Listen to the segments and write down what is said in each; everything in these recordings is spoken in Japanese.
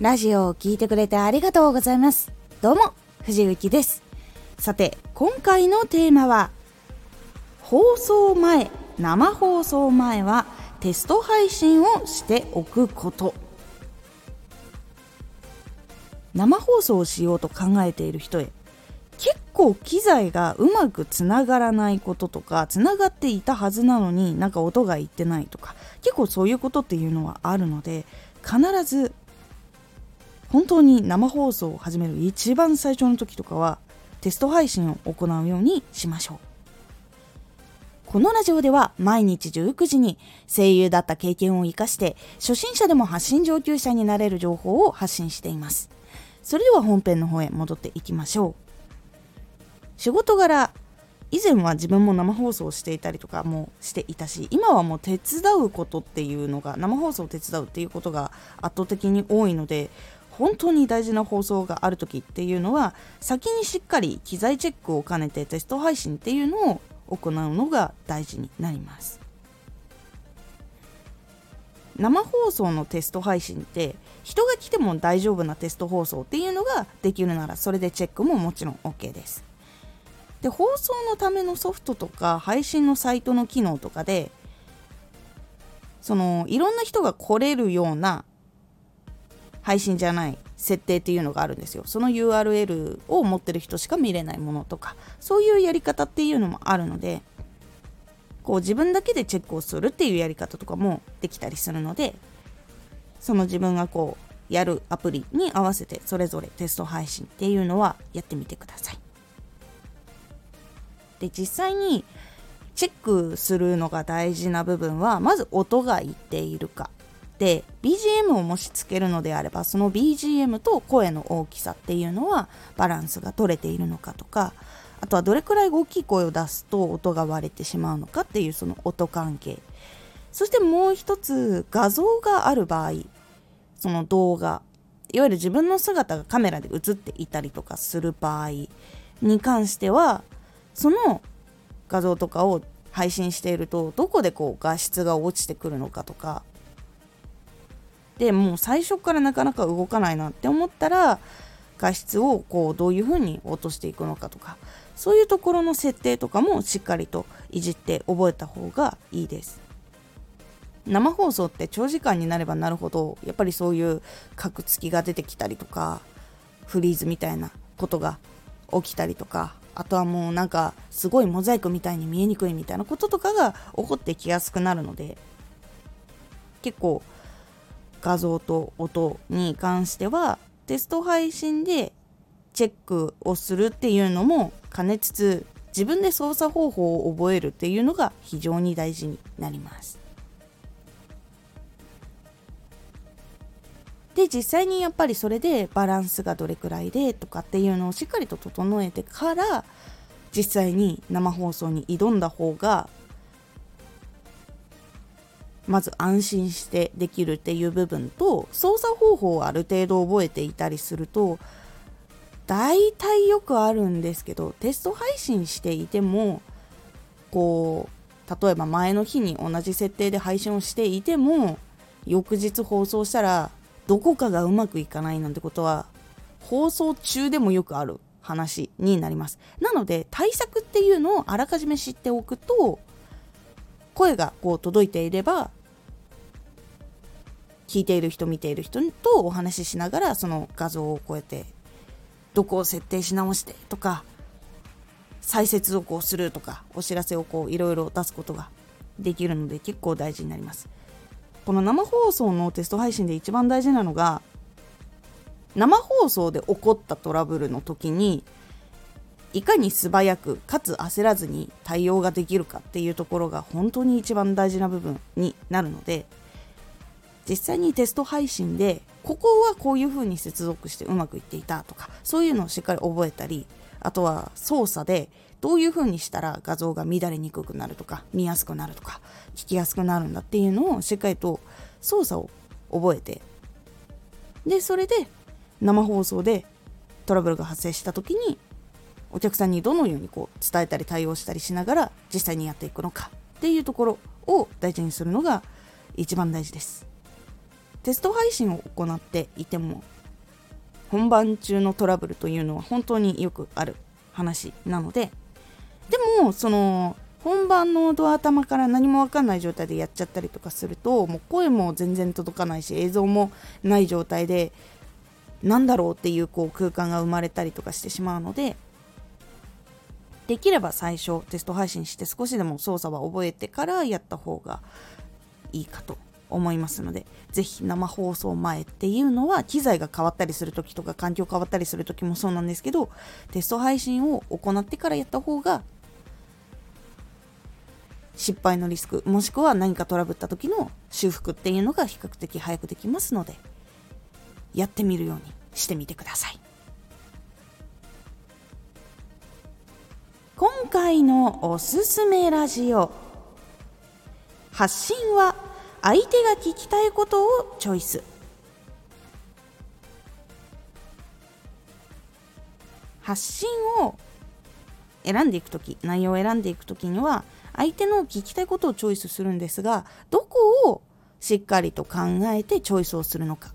ラジオを聴いてくれてありがとうございます。どうも藤幸です。さて今回のテーマは放送前生放送前はテスト配信をしておくこと。生放送をしようと考えている人へ結構機材がうまくつながらないこととかつながっていたはずなのになんか音がいってないとか結構そういうことっていうのはあるので必ず本当に生放送を始める一番最初の時とかはテスト配信を行うようにしましょう。このラジオでは毎日19時に声優だった経験を生かして初心者でも発信上級者になれる情報を発信しています。それでは本編の方へ戻っていきましょう。仕事柄以前は自分も生放送していたりとかもしていたし今はもう手伝うことっていうのが生放送を手伝うっていうことが圧倒的に多いので本当に大事な放送がある時っていうのは先にしっかり機材チェックを兼ねてテスト配信っていうのを行うのが大事になります。生放送のテスト配信って人が来ても大丈夫なテスト放送っていうのができるならそれでチェックももちろん OK です。で放送のためのソフトとか配信のサイトの機能とかでそのいろんな人が来れるような配信じゃない設定っていうのがあるんですよ。その URL を持ってる人しか見れないものとかそういうやり方っていうのもあるのでこう自分だけでチェックをするっていうやり方とかもできたりするのでその自分がこうやるアプリに合わせてそれぞれテスト配信っていうのはやってみてください。で実際にチェックするのが大事な部分はまず音がいっているか。BGM をもしつけるのであればその BGM と声の大きさっていうのはバランスが取れているのかとかあとはどれくらい大きい声を出すと音が割れてしまうのかっていうその音関係。そしてもう一つ画像がある場合その動画いわゆる自分の姿がカメラで映っていたりとかする場合に関してはその画像とかを配信しているとどこでこう画質が落ちてくるのかとかでもう最初からなかなか動かないなって思ったら画質をこうどういうふうに落としていくのかとかそういうところの設定とかもしっかりといじって覚えた方がいいです。生放送って長時間になればなるほどやっぱりそういうカクつきが出てきたりとかフリーズみたいなことが起きたりとかあとはもうなんかすごいモザイクみたいに見えにくいみたいなこととかが起こってきやすくなるので結構画像と音に関してはテスト配信でチェックをするっていうのも兼ねつつ自分で操作方法を覚えるっていうのが非常に大事になります。で実際にやっぱりそれでバランスがどれくらいでとかっていうのをしっかりと整えてから実際に生放送に挑んだ方がまず安心してできるっていう部分と操作方法をある程度覚えていたりすると大体よくあるんですけどテスト配信していてもこう例えば前の日に同じ設定で配信をしていても翌日放送したらどこかがうまくいかないなんてことは放送中でもよくある話になります。なので対策っていうのをあらかじめ知っておくと声がこう届いていれば聞いている人見ている人とお話ししながらその画像をこうやってどこを設定し直してとか再接続をするとかお知らせをこういろいろ出すことができるので結構大事になります。この生放送のテスト配信で一番大事なのが生放送で起こったトラブルの時にいかに素早くかつ焦らずに対応ができるかっていうところが本当に一番大事な部分になるので実際にテスト配信でここはこういう風に接続してうまくいっていたとかそういうのをしっかり覚えたりあとは操作でどういう風にしたら画像が乱れにくくなるとか見やすくなるとか聞きやすくなるんだっていうのをしっかりと操作を覚えてでそれで生放送でトラブルが発生した時にお客さんにどのようにこう伝えたり対応したりしながら実際にやっていくのかっていうところを大事にするのが一番大事です。テスト配信を行っていても本番中のトラブルというのは本当によくある話なのででもその本番のドア頭から何も分かんない状態でやっちゃったりとかするともう声も全然届かないし映像もない状態でなんだろうっていうこう空間が生まれたりとかしてしまうのでできれば最初テスト配信して少しでも操作は覚えてからやった方がいいかと。思いますのでぜひ生放送前っていうのは機材が変わったりする時とか環境変わったりする時もそうなんですけどテスト配信を行ってからやった方が失敗のリスクもしくは何かトラブった時の修復っていうのが比較的早くできますのでやってみるようにしてみてください。今回のおすすめラジオ発信は相手が聞きたいことをチョイス。発信を選んでいく時内容を選んでいく時には相手の聞きたいことをチョイスするんですがどこをしっかりと考えてチョイスをするのか。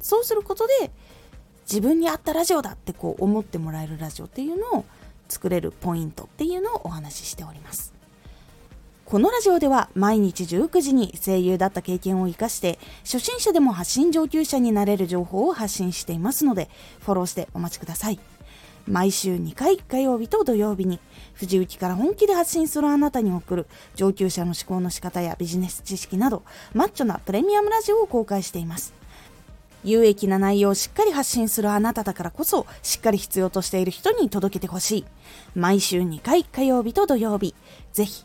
そうすることで自分に合ったラジオだってこう思ってもらえるラジオっていうのを作れるポイントっていうのをお話ししております。このラジオでは毎日19時に声優だった経験を生かして初心者でも発信上級者になれる情報を発信していますのでフォローしてお待ちください。毎週2回火曜日と土曜日に藤雪から本気で発信するあなたに送る上級者の思考の仕方やビジネス知識などマッチョなプレミアムラジオを公開しています。有益な内容をしっかり発信するあなただからこそしっかり必要としている人に届けてほしい。毎週2回火曜日と土曜日。ぜひ